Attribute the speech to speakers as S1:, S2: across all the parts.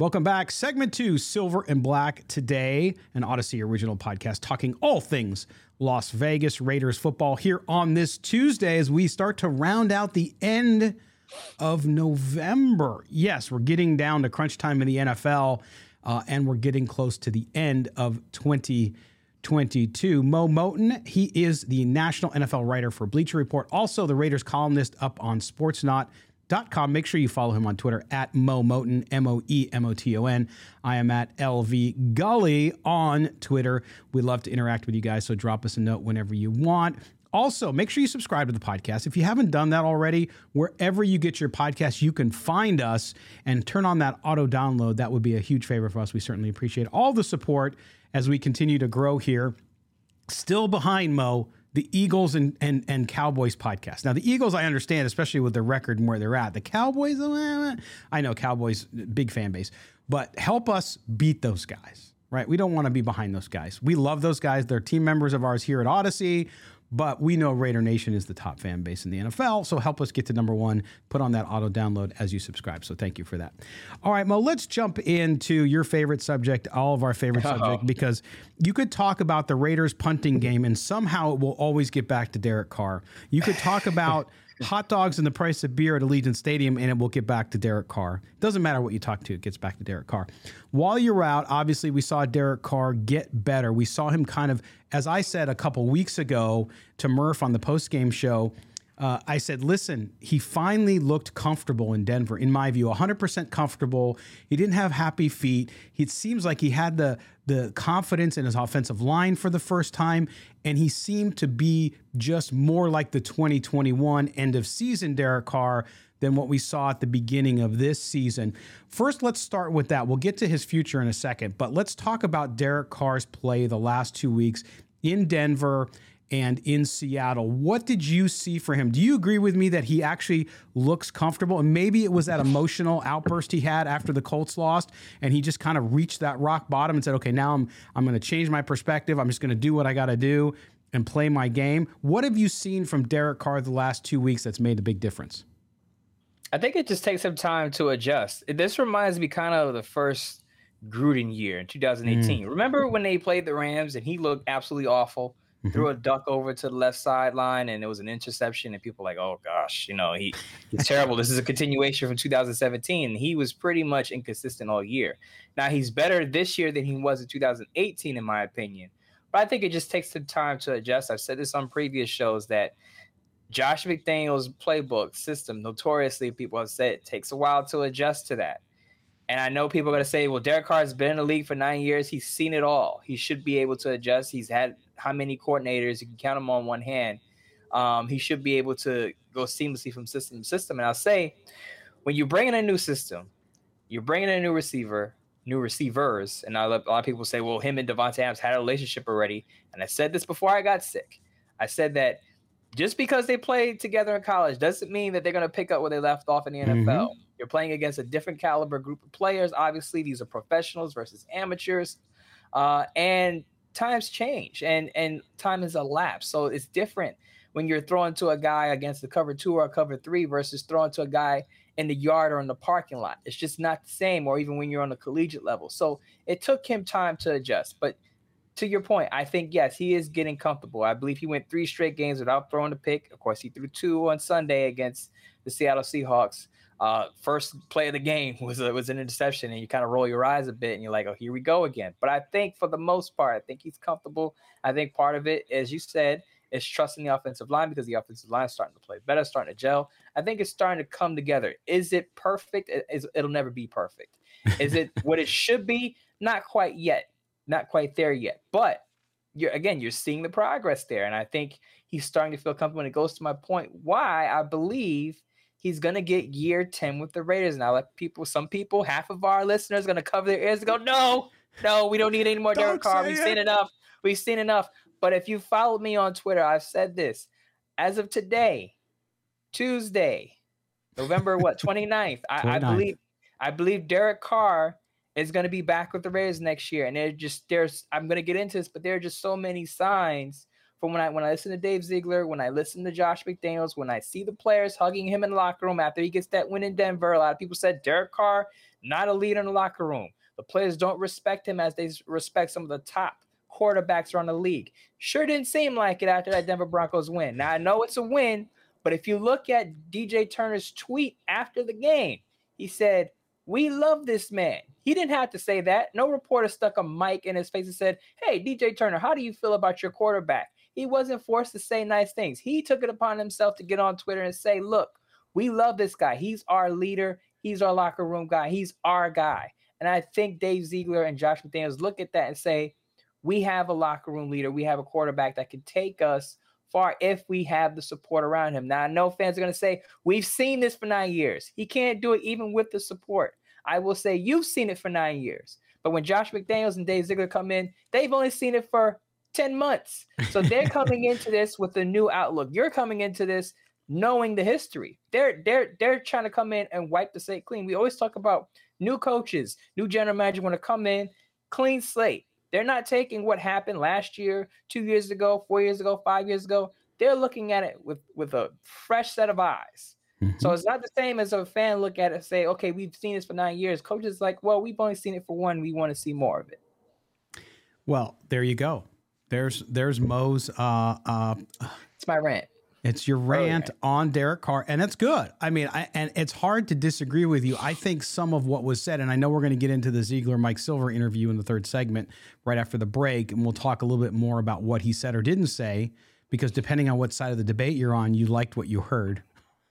S1: Welcome back. Segment two, Silver and Black today, an Odyssey original podcast talking all things Las Vegas Raiders football here on this Tuesday as we start to round out the end of November. Yes, we're getting down to crunch time in the NFL uh, and we're getting close to the end of 2022. Moe Moton, he is the national NFL writer for Bleacher Report, also the Raiders columnist up on Sportsnaut com. Make sure you follow him on Twitter at Moe Moton, M O E M O T O N. I am at LV Gully on Twitter. We love to interact with you guys, so drop us a note whenever you want. Also, make sure you subscribe to the podcast. If you haven't done that already, wherever you get your podcast, you can find us and turn on that auto download. That would be a huge favor for us. We certainly appreciate all the support as we continue to grow here. Still behind Mo the Eagles and, and, and Cowboys podcast. Now, the Eagles, I understand, especially with the record and where they're at. The Cowboys, uh, I know Cowboys, big fan base, but help us beat those guys, right? We don't want to be behind those guys. We love those guys. They're team members of ours here at Odyssey. But we know Raider Nation is the top fan base in the NFL. So help us get to number one. Put on that auto download as you subscribe. So thank you for that. All right, Moe, let's jump into your favorite subject, all of our favorite oh. subject, because you could talk about the Raiders punting game and somehow it will always get back to Derek Carr. You could talk about hot dogs and the price of beer at Allegiant Stadium, and it will get back to Derek Carr. Doesn't matter what you talk to, it gets back to Derek Carr. While you're out, obviously, we saw Derek Carr get better. We saw him kind of, as I said a couple weeks ago to Murph on the post game show, uh, I said, listen, he finally looked comfortable in Denver, in my view, 100% comfortable. He didn't have happy feet. It seems like he had the, the confidence in his offensive line for the first time, and he seemed to be just more like the 2021 end of season Derek Carr than what we saw at the beginning of this season. First, let's start with that. We'll get to his future in a second, but let's talk about Derek Carr's play the last two weeks in Denver and in Seattle. What did you see for him? Do you agree with me that he actually looks comfortable? And maybe it was that emotional outburst he had after the Colts lost, and he just kind of reached that rock bottom and said, "Okay, now I'm I'm going to change my perspective. I'm just going to do what I got to do and play my game." What have you seen from Derek Carr the last two weeks that's made a big difference?
S2: I think it just takes some time to adjust. This reminds me kind of the first Gruden year in 2018. Mm. Remember when they played the Rams and he looked absolutely awful? Mm-hmm. threw a duck over to the left sideline and it was an interception and people like oh gosh you know he he's terrible this is a continuation from 2017 he was pretty much inconsistent all year now he's better this year than he was in 2018 in my opinion but i think it just takes some time to adjust i've said this on previous shows that josh mcdaniel's playbook system notoriously people have said it takes a while to adjust to that and I know people are going to say, well, Derek Carr has been in the league for nine years. He's seen it all. He should be able to adjust. He's had how many coordinators? You can count them on one hand. Um, he should be able to go seamlessly from system to system. And I'll say, when you bring in a new system, you're bringing in a new receiver, new receivers. And a lot of people say, well, him and Davante Adams had a relationship already. And I said this before I got sick. I said that just because they played together in college doesn't mean that they're going to pick up where they left off in the NFL. Mm-hmm. You're playing against a different caliber group of players. Obviously, these are professionals versus amateurs, uh, and times change and and time has elapsed. So it's different when you're throwing to a guy against the cover two or a cover three versus throwing to a guy in the yard or in the parking lot. It's just not the same, or even when you're on the collegiate level. So it took him time to adjust, but to your point, I think yes, he is getting comfortable. I believe he went three straight games without throwing a pick. Of course, he threw two on Sunday against the Seattle Seahawks. Uh, first play of the game was was an interception, and you kind of roll your eyes a bit, and you're like, "Oh, here we go again." But I think for the most part, I think he's comfortable. I think part of it, as you said, is trusting the offensive line because the offensive line is starting to play better, starting to gel. I think it's starting to come together. Is it perfect? it'll never be perfect. Is it what it should be? Not quite yet. Not quite there yet. But you're again, you're seeing the progress there, and I think he's starting to feel comfortable. And it goes to my point, why I believe he's gonna get year 10 with the Raiders. Now, like people, some people, half of our listeners gonna cover their ears and go, No, no, we don't need any more Derek Carr. We've it. seen enough. We've seen enough. But if you followed me on Twitter, I've said this. As of today, Tuesday, November what 29th, I, 29th. I believe I believe Derek Carr is going to be back with the Raiders next year. And they're just there's I'm going to get into this, but there are just so many signs from when I when I listen to Dave Ziegler, when I listen to Josh McDaniels, when I see the players hugging him in the locker room after he gets that win in Denver. A lot of people said Derek Carr not a leader in the locker room. The players don't respect him as they respect some of the top quarterbacks around the league. Sure didn't seem like it after that Denver Broncos win. Now I know it's a win, but if you look at DJ Turner's tweet after the game, he said, "We love this man." He didn't have to say that. No reporter stuck a mic in his face and said, "Hey, DJ Turner, how do you feel about your quarterback?" He wasn't forced to say nice things. He took it upon himself to get on Twitter and say, "Look, we love this guy. He's our leader. He's our locker room guy. He's our guy." And I think Dave Ziegler and Josh McDaniels look at that and say, we have a locker room leader. We have a quarterback that can take us far if we have the support around him. Now, I know fans are going to say, we've seen this for nine years. He can't do it even with the support. I will say, you've seen it for nine years. But when Josh McDaniels and Dave Ziegler come in, they've only seen it for 10 months. So they're coming into this with a new outlook. You're coming into this knowing the history. They're they're they're trying to come in and wipe the slate clean. We always talk about new coaches, new general manager want to come in, clean slate. They're not taking what happened last year, two years ago, four years ago, five years ago. They're looking at it with, with a fresh set of eyes. Mm-hmm. So it's not the same as a fan look at it and say, okay, we've seen this for nine years. Coaches like, well, we've only seen it for one. We want to see more of it.
S1: Well, there you go. There's there's Moe's. Uh, uh,
S2: it's my rant.
S1: It's your rant oh, yeah. on Derek Carr, and it's good. I mean, I, and it's hard to disagree with you. I think some of what was said, and I know we're going to get into the Ziegler Mike Silver interview in the third segment right after the break, and we'll talk a little bit more about what he said or didn't say, because depending on what side of the debate you're on, you liked what you heard.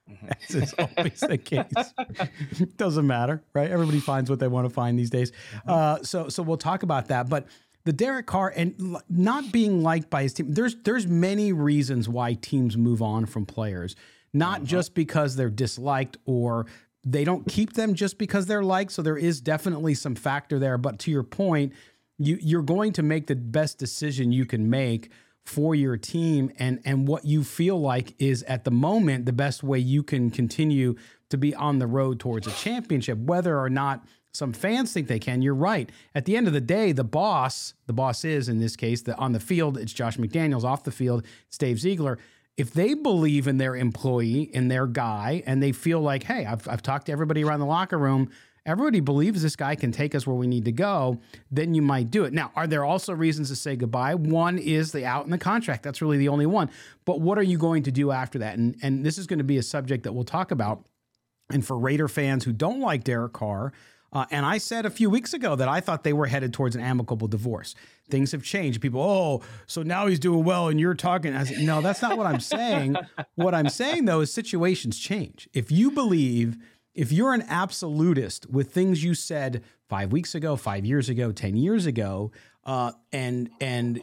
S1: Mm-hmm. As is always the case. Doesn't matter, right? Everybody finds what they want to find these days. Mm-hmm. Uh, so, so we'll talk about that, but the Derek Carr and not being liked by his team. There's there's many reasons why teams move on from players, not uh-huh. just because they're disliked or they don't keep them just because they're liked. So there is definitely some factor there. But to your point, you you're going to make the best decision you can make for your team and and what you feel like is at the moment the best way you can continue to be on the road towards a championship whether or not some fans think they can. You're right. At the end of the day, the boss, the boss is in this case, the, on the field, it's Josh McDaniels. Off the field, it's Dave Ziegler. If they believe in their employee, in their guy, and they feel like, hey, I've, I've talked to everybody around the locker room, everybody believes this guy can take us where we need to go, then you might do it. Now, are there also reasons to say goodbye? One is the out in the contract. That's really the only one. But what are you going to do after that? And, and this is going to be a subject that we'll talk about. And for Raider fans who don't like Derek Carr, uh, and I said a few weeks ago that I thought they were headed towards an amicable divorce. Things have changed. People, oh, so now he's doing well and you're talking. I said, no, that's not what I'm saying. what I'm saying, though, is situations change. If you believe, if you're an absolutist with things you said five weeks ago, five years ago, 10 years ago, uh, and, and,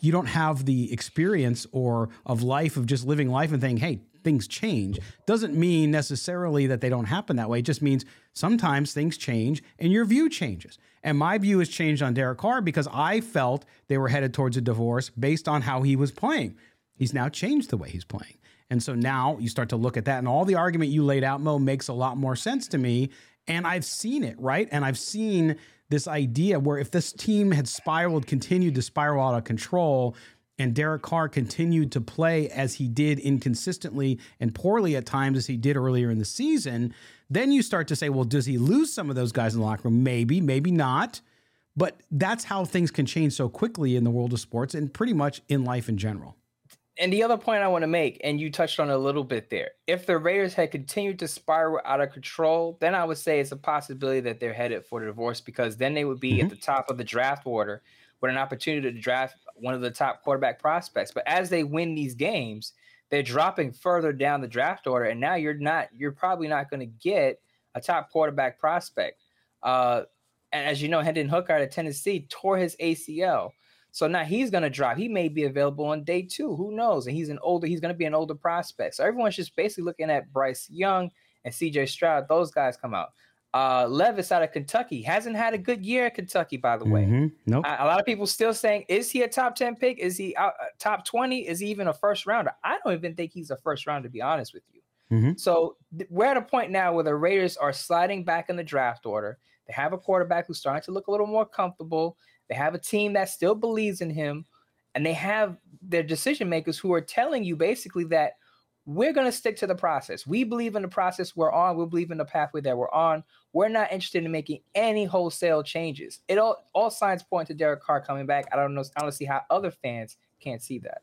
S1: you don't have the experience or of life of just living life and thinking, hey, things change doesn't mean necessarily that they don't happen that way. It just means sometimes things change and your view changes. And my view has changed on Derek Carr because I felt they were headed towards a divorce based on how he was playing. He's now changed the way he's playing. And so now you start to look at that, and all the argument you laid out, Moe, makes a lot more sense to me. And I've seen it, right? And I've seen this idea where if this team had spiraled, continued to spiral out of control, and Derek Carr continued to play as he did inconsistently and poorly at times as he did earlier in the season, then you start to say, well, does he lose some of those guys in the locker room? Maybe, maybe not. But that's how things can change so quickly in the world of sports and pretty much in life in general.
S2: And the other point I want to make, and you touched on a little bit there, if the Raiders had continued to spiral out of control, then I would say it's a possibility that they're headed for the divorce because then they would be mm-hmm. at the top of the draft order with an opportunity to draft one of the top quarterback prospects. But as they win these games, they're dropping further down the draft order, and now you're not, you're probably not going to get a top quarterback prospect. Uh, and as you know, Hendon Hooker out of Tennessee tore his ACL. So now he's going to drop. He may be available on day two. Who knows? And he's an older, he's going to be an older prospect. So everyone's just basically looking at Bryce Young and CJ Stroud. Those guys come out. Uh, Levis out of Kentucky hasn't had a good year at Kentucky, by the way.
S1: Mm-hmm. Nope.
S2: A lot of people still saying, is he a top 10 pick? Is he out, uh, top 20? Is he even a first rounder? I don't even think he's a first round, to be honest with you. Mm-hmm. So th- we're at a point now where the Raiders are sliding back in the draft order. They have a quarterback who's starting to look a little more comfortable. They have a team that still believes in him, and they have their decision makers who are telling you basically that we're going to stick to the process. We believe in the process we're on. We believe in the pathway that we're on. We're not interested in making any wholesale changes. It all all signs point to Derek Carr coming back. I don't know. I don't see how other fans can't see that.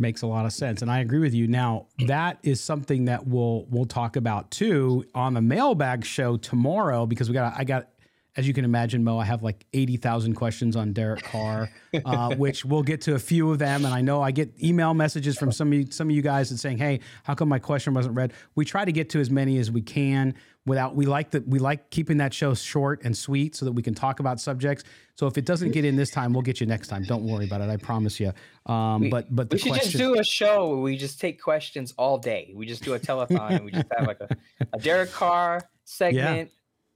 S1: makes a lot of sense. And i agree with you. Now that is something that we'll we'll talk about too on the mailbag show tomorrow because we got i got as you can imagine mo i have like 80000 questions on derek carr uh, which we'll get to a few of them. And i know i get email messages from some of you, some of you guys that saying hey how come my question wasn't read? We try to get to as many as we can without we like that we like keeping that show short and sweet so that we can talk about subjects. So if it doesn't get in this time, we'll get you next time. Don't worry about it. I promise you. Um,
S2: we,
S1: but but
S2: we should question... just do a show where we just take questions all day. We just do a telethon and we just have like a, a Derek Carr segment,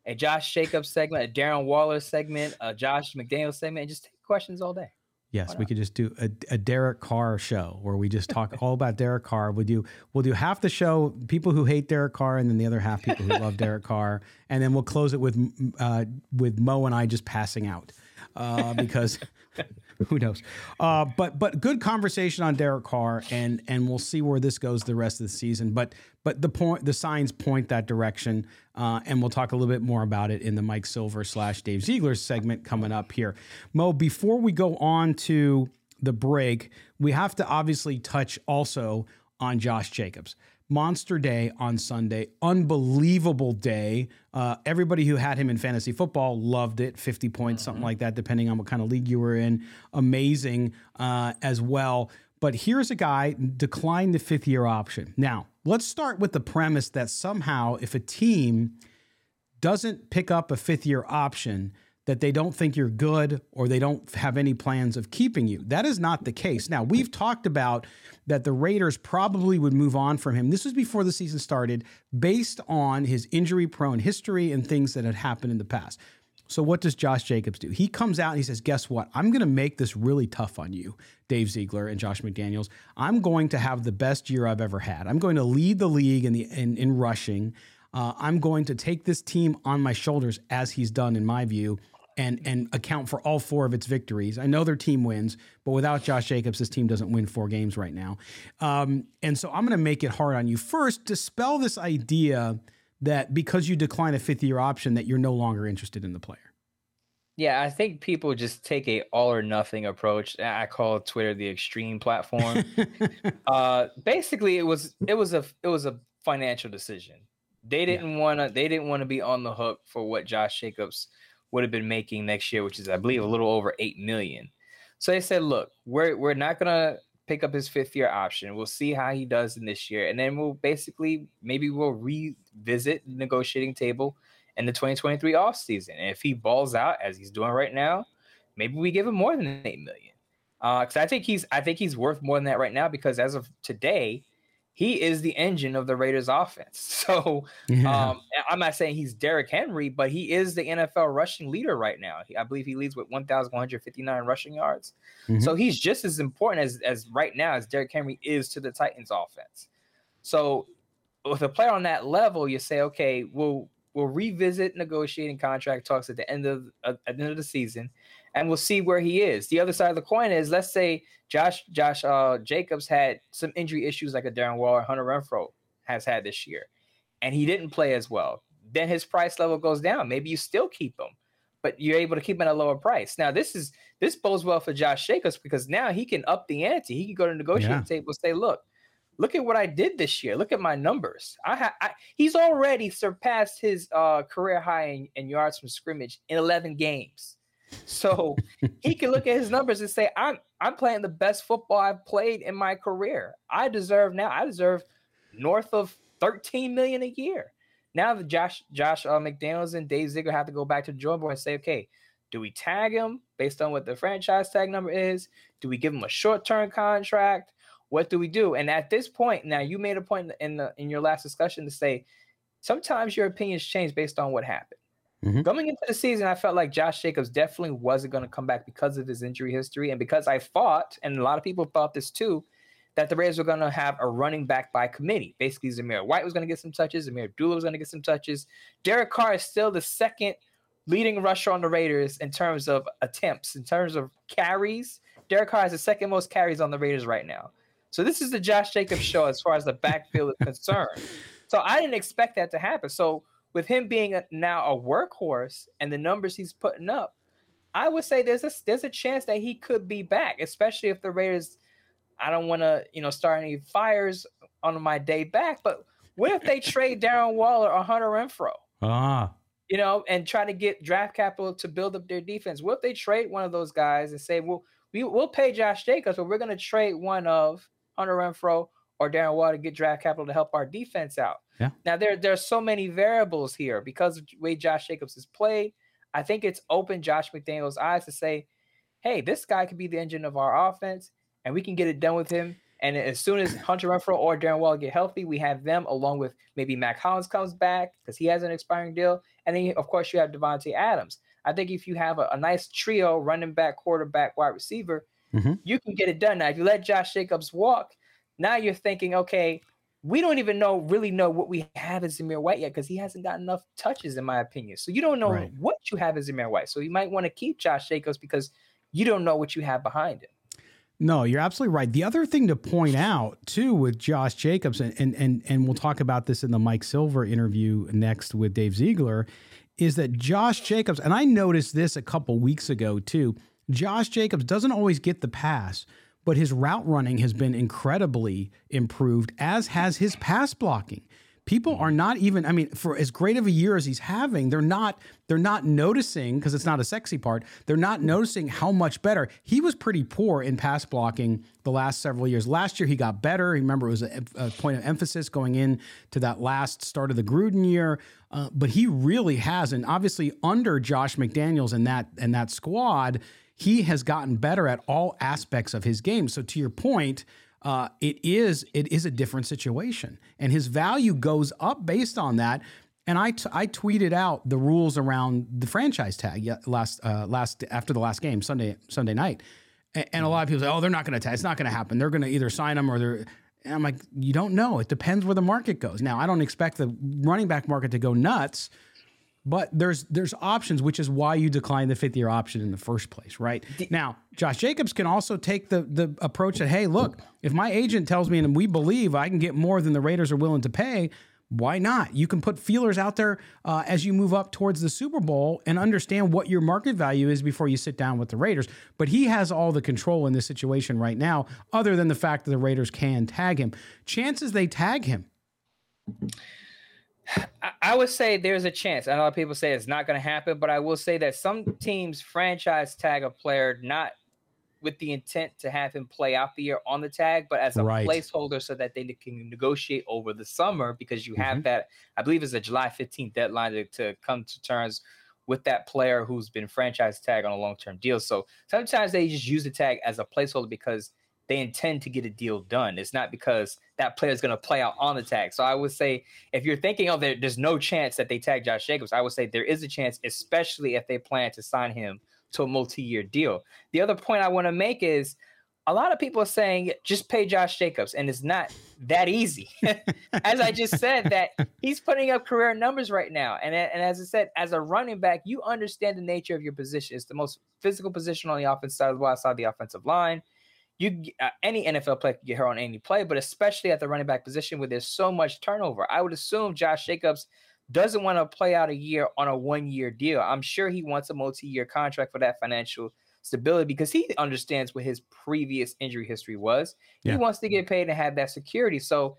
S2: yeah. a Josh Jacobs segment, a Darren Waller segment, a Josh McDaniel segment, and just take questions all day.
S1: Yes, we could just do a, a Derek Carr show where we just talk all about Derek Carr. We do we'll do half the show people who hate Derek Carr, and then the other half people who love Derek Carr, and then we'll close it with uh, with Moe and I just passing out uh, because who knows? Uh, but but good conversation on Derek Carr, and and we'll see where this goes the rest of the season. But but the point the signs point that direction, uh, and we'll talk a little bit more about it in the Mike Silver slash Dave Ziegler segment coming up here. Moe, before we go on to the break, we have to obviously touch also on Josh Jacobs monster day on Sunday, unbelievable day. Uh, everybody who had him in fantasy football loved it, 50 points, mm-hmm. something like that, depending on what kind of league you were in. Amazing uh, as well. But here's a guy declined the fifth year option. Now, let's start with the premise that somehow if a team doesn't pick up a fifth year option, that they don't think you're good or they don't have any plans of keeping you. That is not the case. Now, we've talked about that the Raiders probably would move on from him. This was before the season started, based on his injury prone history and things that had happened in the past. So, what does Josh Jacobs do? He comes out and he says, Guess what? I'm going to make this really tough on you, Dave Ziegler and Josh McDaniels. I'm going to have the best year I've ever had. I'm going to lead the league in, the, in, in rushing. Uh, I'm going to take this team on my shoulders, as he's done, in my view and and account for all four of its victories. I know their team wins, but without Josh Jacobs, this team doesn't win four games right now. Um, and so I'm going to make it hard on you. First, dispel this idea that because you decline a fifth year option, that you're no longer interested in the player.
S2: Yeah, I think people just take a all or nothing approach. I call Twitter the extreme platform. uh, basically, it was it was a it was a financial decision. They didn't yeah. want to they didn't want to be on the hook for what Josh Jacobs would have been making next year, which is I believe a little over eight million. So they said, look, we're we're not gonna pick up his fifth year option. We'll see how he does in this year, and then we'll basically maybe we'll revisit the negotiating table in the 2023 off season. And if he balls out as he's doing right now, maybe we give him more than eight million. Because uh, I think he's I think he's worth more than that right now because as of today, he is the engine of the Raiders offense. So
S1: Yeah.
S2: um, I'm not saying he's Derrick Henry, but he is the NFL rushing leader right now. He- I believe he leads with 1,159 rushing yards.
S1: Mhm.
S2: So he's just as important as, as right now as Derrick Henry is to the Titans offense. So with a player on that level, you say, okay, we'll we'll revisit negotiating contract talks at the end of uh, at the end of the season, and we'll see where he is. The other side of the coin is, let's say Josh Josh uh, Jacobs had some injury issues like a Darren Waller, Hunter Renfrow has had this year, and he didn't play as well. Then his price level goes down. Maybe you still keep him, but you're able to keep him at a lower price. Now this is this bodes well for Josh Jacobs because now he can up the ante. He can go to the negotiating
S1: Yeah.
S2: table and say, look. Look at what I did this year. Look at my numbers. I, ha- I he's already surpassed his uh, career high in, in yards from scrimmage in 11 games. So he can look at his numbers and say, I'm I'm playing the best football I've played in my career. I deserve now, I deserve north of 13 million a year. Now the Josh Josh uh, McDaniels and Dave Ziegler have to go back to the drawing board and say, okay, do we tag him based on what the franchise tag number is? Do we give him a short-term contract? What do we do? And at this point, now you made a point in the in your last discussion to say sometimes your opinions change based on what happened.
S1: Mhm.
S2: Coming into the season, I felt like Josh Jacobs definitely wasn't going to come back because of his injury history, and because I thought, and a lot of people thought this too, that the Raiders were going to have a running back by committee. Basically, Zamir White was going to get some touches, Zamir Abdullah was going to get some touches. Derek Carr is still the second leading rusher on the Raiders in terms of attempts, in terms of carries. Derek Carr has the second most carries on the Raiders right now. So this is the Josh Jacobs show as far as the backfield is concerned. So I didn't expect that to happen. So with him being a, now a workhorse and the numbers he's putting up, I would say there's a there's a chance that he could be back, especially if the Raiders. I don't want to you know start any fires on my day back, but what if they trade Darren Waller or Hunter Renfrow?
S1: Ah,
S2: you know, and try to get draft capital to build up their defense. What if they trade one of those guys and say, well, we, we'll pay Josh Jacobs, but we're going to trade one of Hunter Renfrow or Darren Waller to get draft capital to help our defense out.
S1: Yeah.
S2: Now, there, there's so many variables here because of the way Josh Jacobs has played. I think it's opened Josh McDaniel's eyes to say, hey, this guy could be the engine of our offense, and we can get it done with him. And as soon as Hunter Renfrow or Darren Waller get healthy, we have them along with maybe Mack Hollins comes back because he has an expiring deal. And then, of course, you have Davante Adams. I think if you have a, a nice trio, running back, quarterback, wide receiver,
S1: Mhm.
S2: you can get it done. Now, if you let Josh Jacobs walk, now you're thinking, okay, we don't even know really know what we have as Zamir White yet because he hasn't got enough touches, in my opinion. So you don't know
S1: Right.
S2: what you have as Zamir White. So you might want to keep Josh Jacobs because you don't know what you have behind him.
S1: No, you're absolutely right. The other thing to point out too with Josh Jacobs, and and and, and we'll talk about this in the Mike Silver interview next with Dave Ziegler, is that Josh Jacobs, and I noticed this a couple weeks ago too. Josh Jacobs doesn't always get the pass, but his route running has been incredibly improved, as has his pass blocking. People are not even, I mean, for as great of a year as he's having, they're not, they're not noticing, because it's not a sexy part, they're not noticing how much better. He was pretty poor in pass blocking the last several years. Last year he got better. Remember, it was a, a point of emphasis going in to that last start of the Gruden year. Uh, but he really has, and obviously under Josh McDaniels and that and that squad, he has gotten better at all aspects of his game. So to your point, uh, it is it is a different situation, and his value goes up based on that. And I, t- I tweeted out the rules around the franchise tag last uh, last after the last game Sunday Sunday night, and, a lot of people say, "Oh, they're not going to tag. It's not going to happen. They're going to either sign him or they're." And I'm like, you don't know. It depends where the market goes. Now, I don't expect the running back market to go nuts, but there's there's options, which is why you decline the fifth year option in the first place, right? now, Josh Jacobs can also take the the approach that, hey, look, if my agent tells me and we believe I can get more than the Raiders are willing to pay, why not? You can put feelers out there uh, as you move up towards the Super Bowl and understand what your market value is before you sit down with the Raiders. But he has all the control in this situation right now, other than the fact that the Raiders can tag him. Chances they tag him.
S2: I, would say there's a chance. I know people say it's not going to happen, but I will say that some teams franchise tag a player not with the intent to have him play out the year on the tag, but as a
S1: Right.
S2: placeholder so that they can negotiate over the summer because you have mm-hmm. that, I believe it's a July 15th deadline to, to come to terms with that player who's been franchise tag on a long term deal. So sometimes they just use the tag as a placeholder because they intend to get a deal done. It's not because that player is going to play out on the tag. So I would say if you're thinking, oh, there, there's no chance that they tag Josh Jacobs, I would say there is a chance, especially if they plan to sign him to a multi-year deal. The other point I want to make is a lot of people are saying just pay Josh Jacobs, and it's not that easy. as I just said, that he's putting up career numbers right now, and and as I said, as a running back, you understand the nature of your position. It's the most physical position on the offense side of the the offensive line you uh, any NFL player can get hurt on any play, but especially at the running back position where there's so much turnover. I would assume Josh Jacobs doesn't want to play out a year on a one year deal. I'm sure he wants a multi year contract for that financial stability because he understands what his previous injury history was. Yeah. He wants to get paid and have that security. So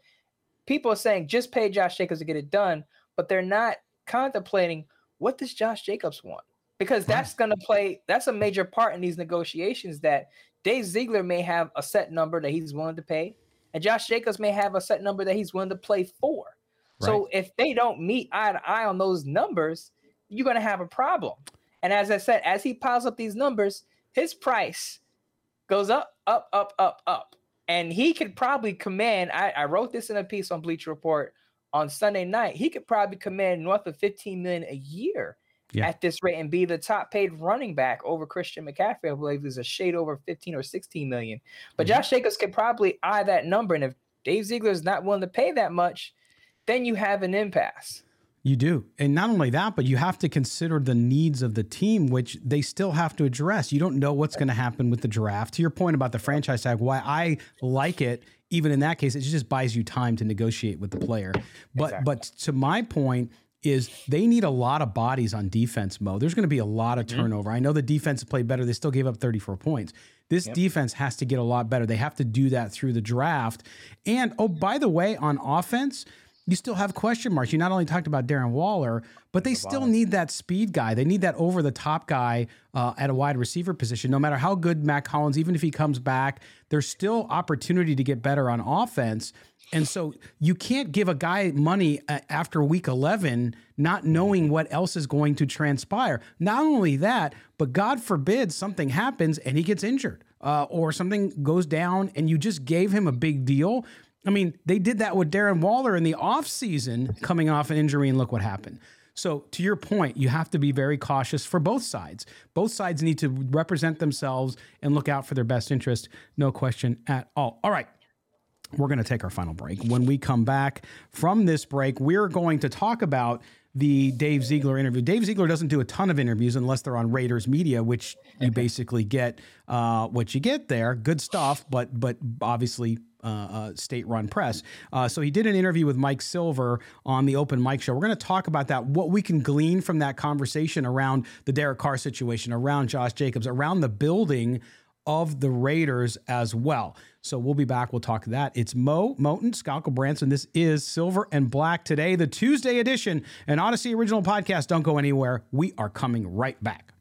S2: people are saying just pay Josh Jacobs to get it done, but they're not contemplating what does Josh Jacobs want? Because that's going to play, that's a major part in these negotiations that Dave Ziegler may have a set number that he's willing to pay, and Josh Jacobs may have a set number that he's willing to play for. Right. So if they don't meet eye to eye on those numbers, you're going to have a problem. And as I said, as he piles up these numbers, his price goes up, up, up, up, up. And he could probably command. I, I wrote this in a piece on Bleacher Report on Sunday night. He could probably command north of 15 million a year yeah. at this rate and be the top paid running back over Christian McCaffrey. I believe is a shade over 15 or 16 million. But mm-hmm. Josh Jacobs could probably eye that number. And if Dave Ziegler is not willing to pay that much, then you have an impasse.
S1: You do. And not only that, but you have to consider the needs of the team, which they still have to address. You don't know what's going to happen with the draft. To your point about the franchise tag, why I like it, even in that case, it just buys you time to negotiate with the player. But exactly. but to my point, is they need a lot of bodies on defense, Moe. There's going to be a lot of mm-hmm. turnover. I know the defense played better. They still gave up 34 points. This yep. defense has to get a lot better. They have to do that through the draft. And oh, by the way, on offense, you still have question marks. You not only talked about Darren Waller, but they still need that speed guy. They need that over the top guy uh, at a wide receiver position. No matter how good Mack Hollins, even if he comes back, there's still opportunity to get better on offense. And so you can't give a guy money uh, after week 11 not knowing what else is going to transpire. Not only that, but God forbid something happens and he gets injured uh, or something goes down and you just gave him a big deal. I mean, they did that with Darren Waller in the offseason coming off an injury, and look what happened. So, to your point, you have to be very cautious for both sides. Both sides need to represent themselves and look out for their best interest. No question at all. All right. We're going to take our final break. When we come back from this break, we're going to talk about the Dave Ziegler interview. Dave Ziegler doesn't do a ton of interviews unless they're on Raiders media, which you basically get uh, what you get there. Good stuff, but but obviously uh, uh, state-run press. Uh, so he did an interview with Mike Silver on the Open Mic Show. We're going to talk about that, what we can glean from that conversation around the Derek Carr situation, around Josh Jacobs, around the building of the Raiders as well. So we'll be back. We'll talk that. It's Moe Moton, Scalco Branson. This is Silver and Black today, the Tuesday edition, an Odyssey original podcast. Don't go anywhere. We are coming right back.